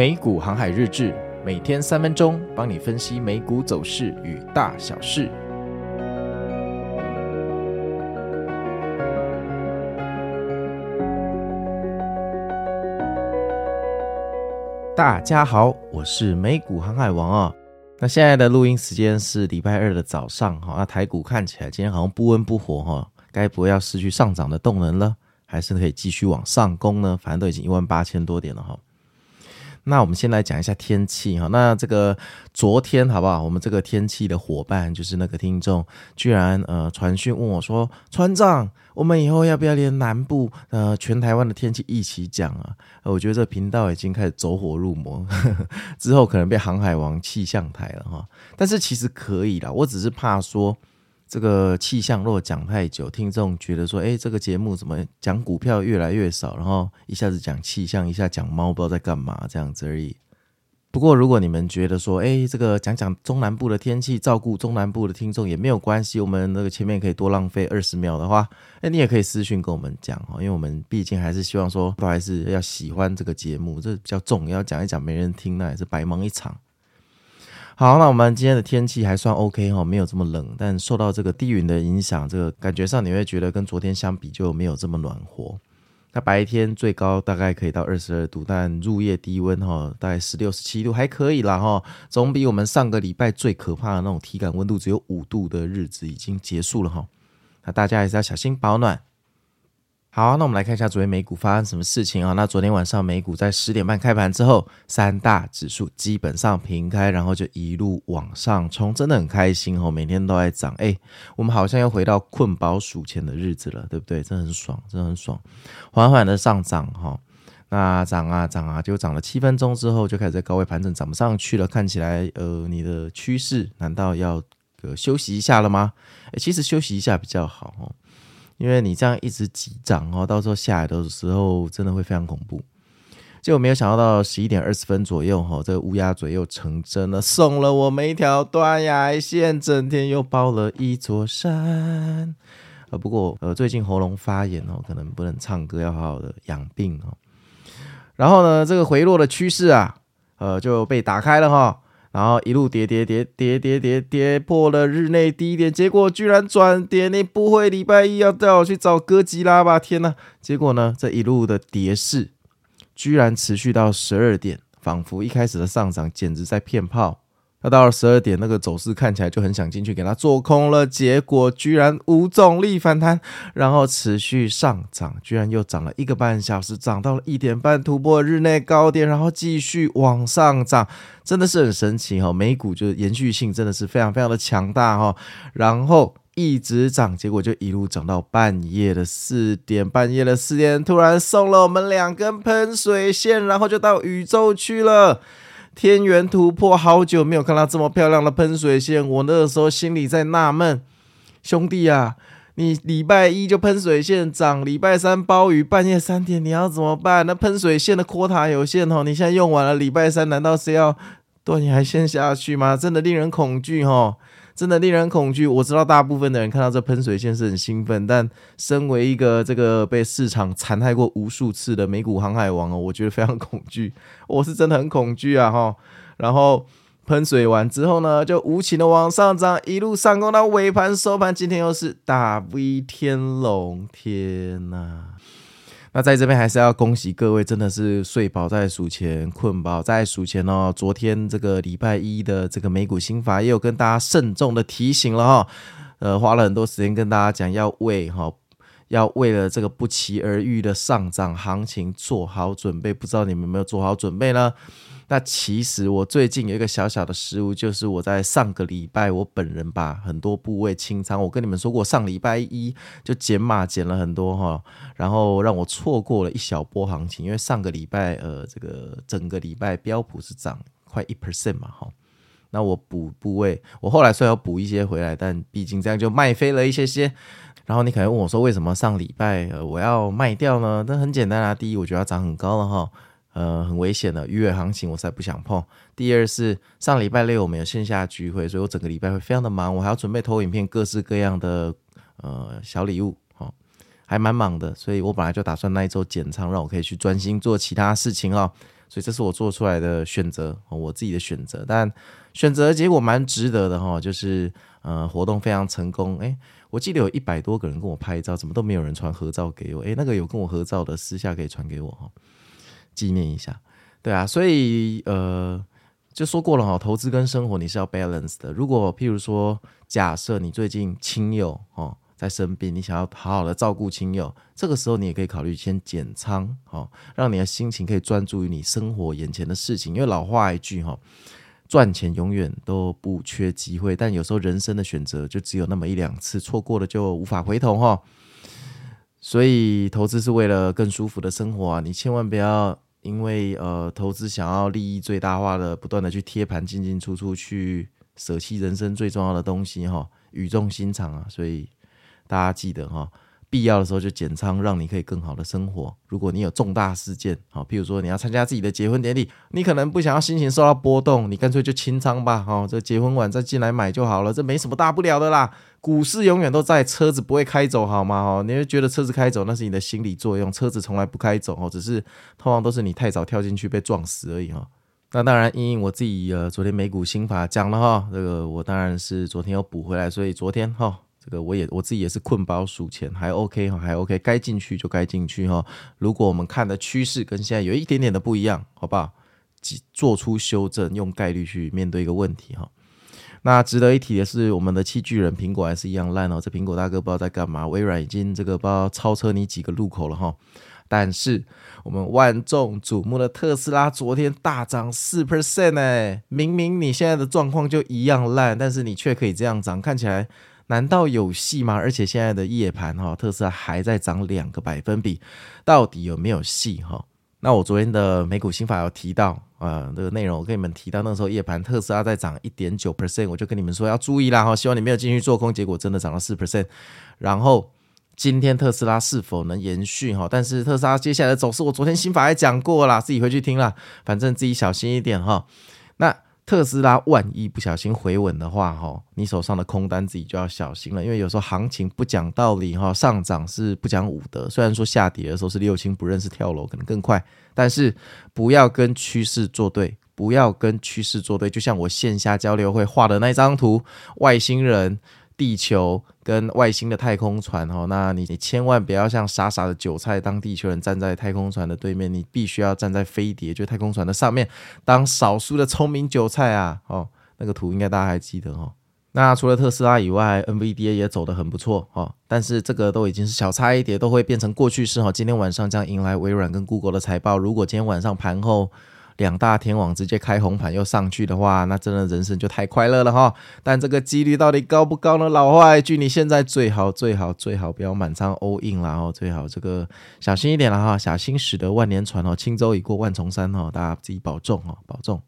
美股航海日志，每天三分钟，帮你分析美股走势与大小事。大家好，我是美股航海王啊。那现在的录音时间是礼拜二的早上哈。那台股看起来今天好像不温不火哈，该不会要失去上涨的动能了，还是可以继续往上攻呢？反正都已经一万八千多点了哈。那我们先来讲一下天气哈。那这个昨天好不好？我们这个天气的伙伴就是那个听众，居然呃传讯问我说：“船长，我们以后要不要连南部呃全台湾的天气一起讲啊？”我觉得这频道已经开始走火入魔，呵 呵之后可能被航海王气象台了哈。但是其实可以啦，我只是怕说。这个气象如果讲太久，听众觉得说，哎，这个节目怎么讲股票越来越少，然后一下子讲气象，一下讲猫，不知道在干嘛这样子而已。不过如果你们觉得说，哎，这个讲讲中南部的天气，照顾中南部的听众也没有关系，我们那个前面可以多浪费二十秒的话，哎，你也可以私讯跟我们讲哦，因为我们毕竟还是希望说，都还是要喜欢这个节目，这比较重要，讲一讲没人听，那也是白忙一场。好，那我们今天的天气还算 OK 哈，没有这么冷，但受到这个低云的影响，这个感觉上你会觉得跟昨天相比就没有这么暖和。那白天最高大概可以到二十二度，但入夜低温哈，大概十六、十七度还可以啦哈，总比我们上个礼拜最可怕的那种体感温度只有五度的日子已经结束了哈。那大家还是要小心保暖。好，那我们来看一下昨天美股发生什么事情啊？那昨天晚上美股在十点半开盘之后，三大指数基本上平开，然后就一路往上冲，真的很开心哦，每天都在涨。哎，我们好像又回到困饱数钱的日子了，对不对？真的很爽，真的很爽，缓缓的上涨哈。那涨啊涨啊，就涨了七分钟之后，就开始在高位盘整，涨不上去了。看起来，呃，你的趋势难道要呃休息一下了吗？哎，其实休息一下比较好哦。因为你这样一直急涨哦，到时候下来的时候真的会非常恐怖。结果没有想到，到十一点二十分左右哈，这个乌鸦嘴又成真了，送了我们一条断崖线，整天又包了一座山。呃，不过呃，最近喉咙发炎哦，可能不能唱歌，要好好的养病哦。然后呢，这个回落的趋势啊，呃，就被打开了哈。然后一路跌跌跌跌跌跌跌破了日内低点，结果居然转跌。你不会礼拜一要带我去找哥吉拉吧？天呐！结果呢，这一路的跌势居然持续到十二点，仿佛一开始的上涨简直在骗炮。那到了十二点，那个走势看起来就很想进去给它做空了，结果居然无重力反弹，然后持续上涨，居然又涨了一个半小时，涨到了一点半，突破日内高点，然后继续往上涨，真的是很神奇哈！美股就延续性真的是非常非常的强大哈，然后一直涨，结果就一路涨到半夜的四点，半夜的四点突然送了我们两根喷水线，然后就到宇宙去了。天元突破，好久没有看到这么漂亮的喷水线。我那个时候心里在纳闷，兄弟啊，你礼拜一就喷水线涨，礼拜三鲍鱼半夜三点你要怎么办？那喷水线的 quota 有限哦，你现在用完了，礼拜三难道是要断崖线下去吗？真的令人恐惧哦。真的令人恐惧。我知道大部分的人看到这喷水线是很兴奋，但身为一个这个被市场残害过无数次的美股航海王哦，我觉得非常恐惧。我是真的很恐惧啊哈。然后喷水完之后呢，就无情的往上涨，一路上攻到尾盘收盘，今天又是大 V 天龙，天呐！那在这边还是要恭喜各位，真的是睡饱在数钱，困饱在数钱哦。昨天这个礼拜一的这个美股新法也有跟大家慎重的提醒了哈，呃，花了很多时间跟大家讲，要为哈，要为了这个不期而遇的上涨行情做好准备。不知道你们有没有做好准备呢？那其实我最近有一个小小的失误，就是我在上个礼拜，我本人把很多部位清仓。我跟你们说过，上礼拜一就减码减了很多哈，然后让我错过了一小波行情。因为上个礼拜呃，这个整个礼拜标普是涨快一 percent 嘛哈。那我补部位，我后来说要补一些回来，但毕竟这样就卖飞了一些些。然后你可能问我说，为什么上礼拜呃我要卖掉呢？那很简单啊，第一，我觉得它涨很高了哈。呃，很危险的鱼尾行情，我才不想碰。第二是上礼拜六我们有线下聚会，所以我整个礼拜会非常的忙，我还要准备投影片，各式各样的呃小礼物，哦，还蛮忙的。所以我本来就打算那一周减仓，让我可以去专心做其他事情哦。所以这是我做出来的选择，我自己的选择。但选择结果蛮值得的哈，就是呃活动非常成功。诶，我记得有一百多个人跟我拍照，怎么都没有人传合照给我？诶，那个有跟我合照的，私下可以传给我哈，纪念一下。对啊，所以呃。就说过了哈，投资跟生活你是要 balance 的。如果譬如说，假设你最近亲友哦在生病，你想要好好的照顾亲友，这个时候你也可以考虑先减仓哦，让你的心情可以专注于你生活眼前的事情。因为老话一句哈，赚钱永远都不缺机会，但有时候人生的选择就只有那么一两次，错过了就无法回头哈。所以投资是为了更舒服的生活啊，你千万不要。因为呃，投资想要利益最大化的，不断的去贴盘进进出出，去舍弃人生最重要的东西哈，语重心长啊，所以大家记得哈。必要的时候就减仓，让你可以更好的生活。如果你有重大事件，好，譬如说你要参加自己的结婚典礼，你可能不想要心情受到波动，你干脆就清仓吧，哈，这结婚晚再进来买就好了，这没什么大不了的啦。股市永远都在，车子不会开走，好吗？哈，你会觉得车子开走那是你的心理作用，车子从来不开走，哦，只是通常都是你太早跳进去被撞死而已，哈。那当然，因为我自己呃，昨天美股新法讲了哈，这个我当然是昨天又补回来，所以昨天哈。这个我也我自己也是困饱数钱，还 OK 哈，还 OK，该进去就该进去哈。如果我们看的趋势跟现在有一点点的不一样，好不好？做出修正，用概率去面对一个问题哈。那值得一提的是，我们的七巨人苹果还是一样烂哦。这苹果大哥不知道在干嘛，微软已经这个不知道超车你几个路口了哈。但是我们万众瞩目的特斯拉昨天大涨四 percent 哎，明明你现在的状况就一样烂，但是你却可以这样涨，看起来。难道有戏吗？而且现在的夜盘哈，特斯拉还在涨两个百分比，到底有没有戏哈？那我昨天的美股新法有提到啊，这个内容我跟你们提到，那时候夜盘特斯拉在涨一点九 percent，我就跟你们说要注意啦哈，希望你没有进去做空，结果真的涨了四 percent。然后今天特斯拉是否能延续哈？但是特斯拉接下来的走势，我昨天新法也讲过啦，自己回去听啦，反正自己小心一点哈。那。特斯拉万一不小心回稳的话，哈，你手上的空单自己就要小心了，因为有时候行情不讲道理，哈，上涨是不讲武德。虽然说下跌的时候是六亲不认识跳楼，可能更快，但是不要跟趋势作对，不要跟趋势作对。就像我线下交流会画的那张图，外星人。地球跟外星的太空船，哦，那你你千万不要像傻傻的韭菜，当地球人站在太空船的对面，你必须要站在飞碟，就太空船的上面，当少数的聪明韭菜啊，哦，那个图应该大家还记得哦。那除了特斯拉以外，NVDA 也走得很不错哦，但是这个都已经是小差一碟，都会变成过去式哈。今天晚上将迎来微软跟 Google 的财报，如果今天晚上盘后。两大天王直接开红盘又上去的话，那真的人生就太快乐了哈。但这个几率到底高不高呢？老话一句，你现在最好最好最好不要满仓 all in 啦哦，最好这个小心一点了哈。小心驶得万年船哦，轻舟已过万重山哦，大家自己保重哦，保重。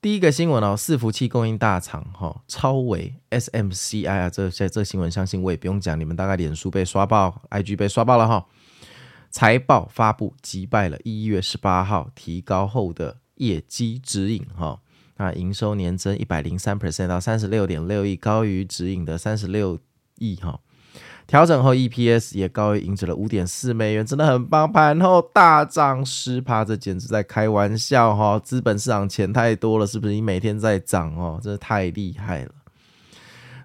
第一个新闻哦，伺服器供应大厂哈，超伟 SMCI 啊，这这这新闻相信我也不用讲，你们大概脸书被刷爆，IG 被刷爆了哈。财报发布击败了一月十八号提高后的业绩指引哈，那营收年增一百零三 percent 到三十六点六亿，高于指引的三十六亿哈。调整后 EPS 也高于盈余了五点四美元，真的很棒。盘后大涨十趴，这简直在开玩笑哈！资本市场钱太多了，是不是？你每天在涨哦，真的太厉害了。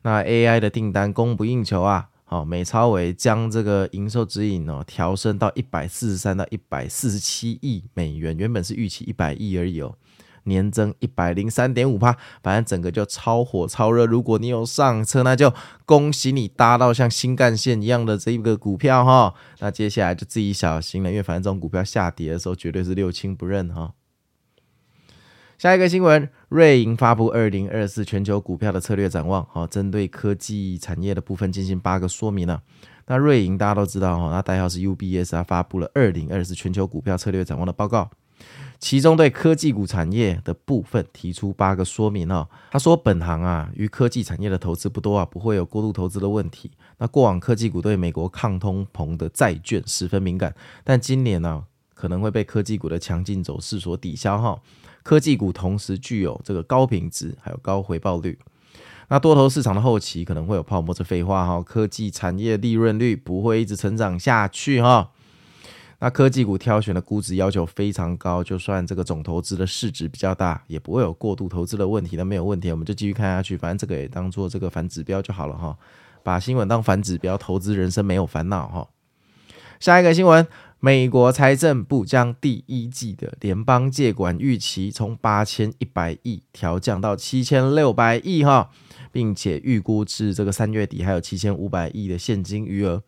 那 AI 的订单供不应求啊。哦，美超微将这个营收指引哦调升到一百四十三到一百四十七亿美元，原本是预期一百亿而已哦，年增一百零三点五趴，反正整个就超火超热。如果你有上车，那就恭喜你搭到像新干线一样的这一个股票哈、哦。那接下来就自己小心了，因为反正这种股票下跌的时候绝对是六亲不认哈。下一个新闻，瑞银发布二零二四全球股票的策略展望，好，针对科技产业的部分进行八个说明了。那瑞银大家都知道哈，那代号是 UBS，它发布了二零二四全球股票策略展望的报告，其中对科技股产业的部分提出八个说明哦。他说，本行啊，与科技产业的投资不多啊，不会有过度投资的问题。那过往科技股对美国抗通膨的债券十分敏感，但今年呢、可能会被科技股的强劲走势所抵消哈。科技股同时具有这个高品质，还有高回报率。那多头市场的后期可能会有泡沫，这废话哈。科技产业利润率不会一直成长下去哈。那科技股挑选的估值要求非常高，就算这个总投资的市值比较大，也不会有过度投资的问题。那没有问题，我们就继续看下去，反正这个也当做这个反指标就好了哈。把新闻当反指标，投资人生没有烦恼哈。下一个新闻，美国财政部将第一季的联邦借款预期从八千一百亿调降到七千六百亿哈，并且预估至这个三月底还有七千五百亿的现金余额。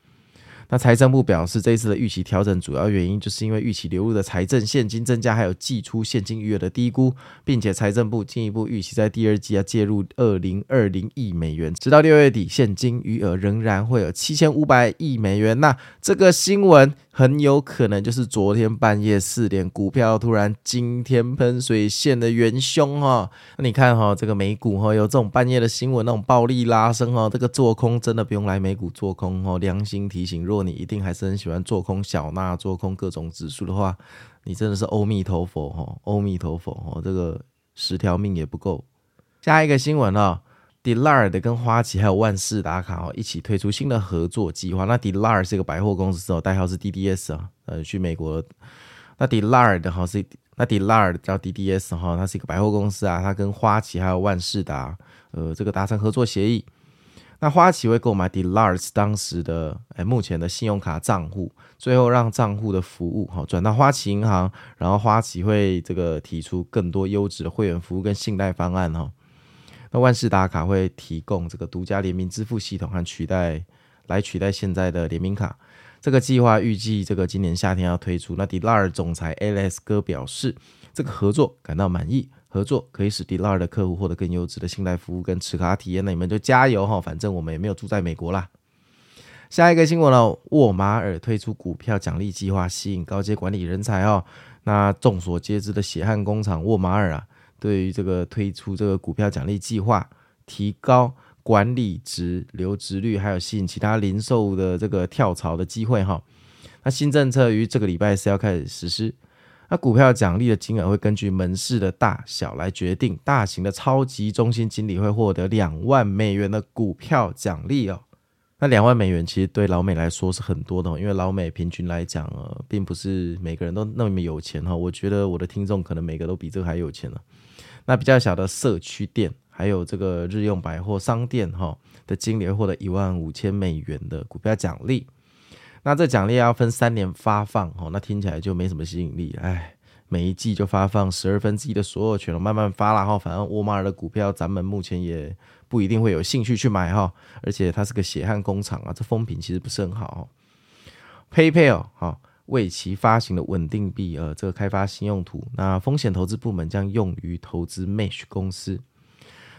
那财政部表示，这一次的预期调整主要原因就是因为预期流入的财政现金增加，还有寄出现金余额的低估，并且财政部进一步预期在第二季要介入二零二零亿美元，直到六月底现金余额仍然会有七千五百亿美元。那这个新闻。很有可能就是昨天半夜四点，股票突然惊天喷水线的元凶哈。那你看哈，这个美股哈，有这种半夜的新闻，那种暴力拉升哈，这个做空真的不用来美股做空哈。良心提醒，如你一定还是很喜欢做空小纳、做空各种指数的话，你真的是阿弥陀佛哈，阿弥陀佛哈，这个十条命也不够。下一个新闻啊。Dillard 跟花旗还有万事达卡哦，一起推出新的合作计划。那 d e l a r 是一个百货公司哦，代号是 DDS 啊。呃，去美国，那 Dillard 哈是那 Dillard 叫 DDS 哈，它是一个百货公司啊。它跟花旗还有万事达，呃，这个达成合作协议。那花旗会购买 d e l a r s 当时的哎目前的信用卡账户，最后让账户的服务哈转到花旗银行，然后花旗会这个提出更多优质的会员服务跟信贷方案哈。那万事达卡会提供这个独家联名支付系统和取代来取代现在的联名卡。这个计划预计这个今年夏天要推出。那 Dillard 总裁 Alex 哥表示，这个合作感到满意，合作可以使 Dillard 的客户获得更优质的信贷服务跟持卡体验。那你们就加油哈，反正我们也没有住在美国啦。下一个新闻呢，沃马尔推出股票奖励计划，吸引高阶管理人才哦。那众所皆知的血汗工厂沃马尔啊。对于这个推出这个股票奖励计划，提高管理职留职率，还有吸引其他零售的这个跳槽的机会哈。那新政策于这个礼拜四要开始实施。那股票奖励的金额会根据门市的大小来决定。大型的超级中心经理会获得两万美元的股票奖励哦。那两万美元其实对老美来说是很多的，因为老美平均来讲呃，并不是每个人都那么有钱哈。我觉得我的听众可能每个都比这个还有钱了。那比较小的社区店，还有这个日用百货商店哈的经理会获得一万五千美元的股票奖励。那这奖励要分三年发放哦，那听起来就没什么吸引力。哎，每一季就发放十二分之一的所有权，慢慢发啦哈。反正沃尔玛的股票，咱们目前也不一定会有兴趣去买哈。而且它是个血汗工厂啊，这风评其实不是很好。PayPal 哈。为其发行的稳定币，呃，这个开发新用途。那风险投资部门将用于投资 Mesh 公司。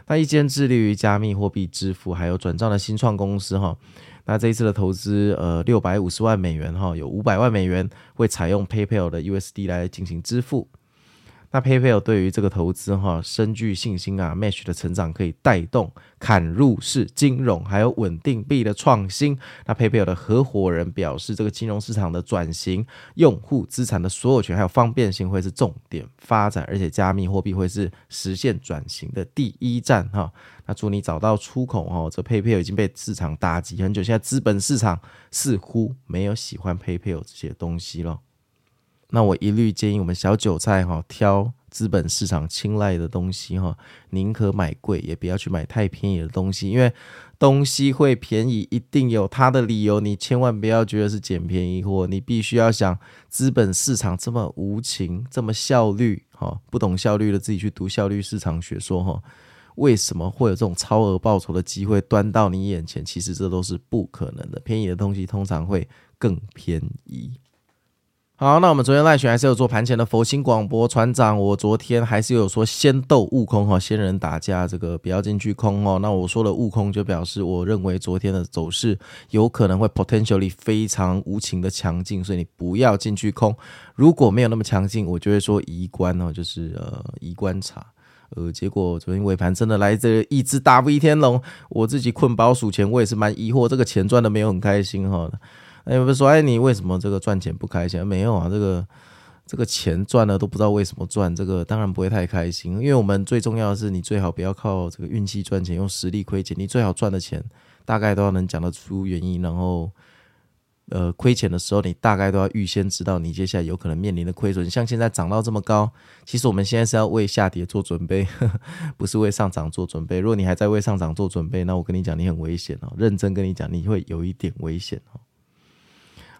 那一间致力于加密货币支付还有转账的新创公司，哈。那这一次的投资，呃，六百五十万美元，哈，有五百万美元会采用 PayPal 的 USD 来进行支付。那 PayPal 对于这个投资哈深具信心啊，Mesh 的成长可以带动砍入式金融还有稳定币的创新。那 PayPal 的合伙人表示，这个金融市场的转型，用户资产的所有权还有方便性会是重点发展，而且加密货币会是实现转型的第一站哈。那祝你找到出口哈，这 PayPal 已经被市场打击很久，现在资本市场似乎没有喜欢 PayPal 这些东西了。那我一律建议我们小韭菜哈，挑资本市场青睐的东西哈，宁可买贵，也不要去买太便宜的东西，因为东西会便宜，一定有它的理由，你千万不要觉得是捡便宜货，你必须要想资本市场这么无情，这么效率哈，不懂效率的自己去读效率市场学说哈，为什么会有这种超额报酬的机会端到你眼前？其实这都是不可能的，便宜的东西通常会更便宜。好，那我们昨天赖群还是有做盘前的佛心广播，船长，我昨天还是有说先斗悟空哈，仙人打架这个不要进去空哦。那我说了悟空就表示我认为昨天的走势有可能会 potentially 非常无情的强劲，所以你不要进去空。如果没有那么强劲，我就会说移观哦，就是呃移观察。呃，结果昨天尾盘真的来这一只大 V 天龙，我自己困宝数钱，我也是蛮疑惑，这个钱赚的没有很开心哈。哎，不是说哎，你为什么这个赚钱不开心？没有啊，这个这个钱赚了都不知道为什么赚，这个当然不会太开心。因为我们最重要的是，你最好不要靠这个运气赚钱，用实力亏钱。你最好赚的钱，大概都要能讲得出原因，然后呃，亏钱的时候，你大概都要预先知道你接下来有可能面临的亏损。像现在涨到这么高，其实我们现在是要为下跌做准备，不是为上涨做准备。如果你还在为上涨做准备，那我跟你讲，你很危险哦。认真跟你讲，你会有一点危险哦。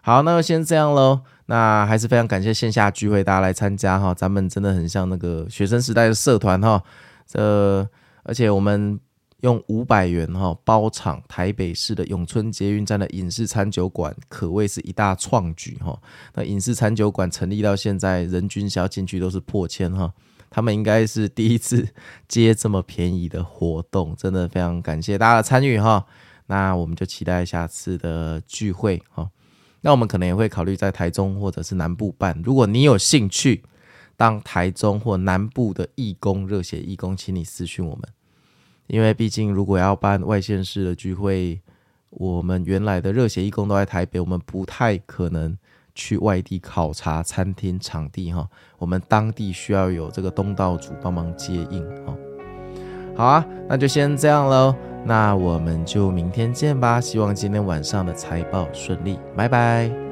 好，那就先这样喽。那还是非常感谢线下聚会大家来参加哈，咱们真的很像那个学生时代的社团哈。这而且我们。用五百元哈包场台北市的永春捷运站的影视餐酒馆，可谓是一大创举哈。那影视餐酒馆成立到现在，人均销进去都是破千哈。他们应该是第一次接这么便宜的活动，真的非常感谢大家的参与哈。那我们就期待下次的聚会哈。那我们可能也会考虑在台中或者是南部办。如果你有兴趣当台中或南部的义工、热血义工，请你私讯我们。因为毕竟，如果要办外县市的聚会，我们原来的热血义工都在台北，我们不太可能去外地考察餐厅场地哈。我们当地需要有这个东道主帮忙接应哈。好啊，那就先这样喽。那我们就明天见吧。希望今天晚上的财报顺利，拜拜。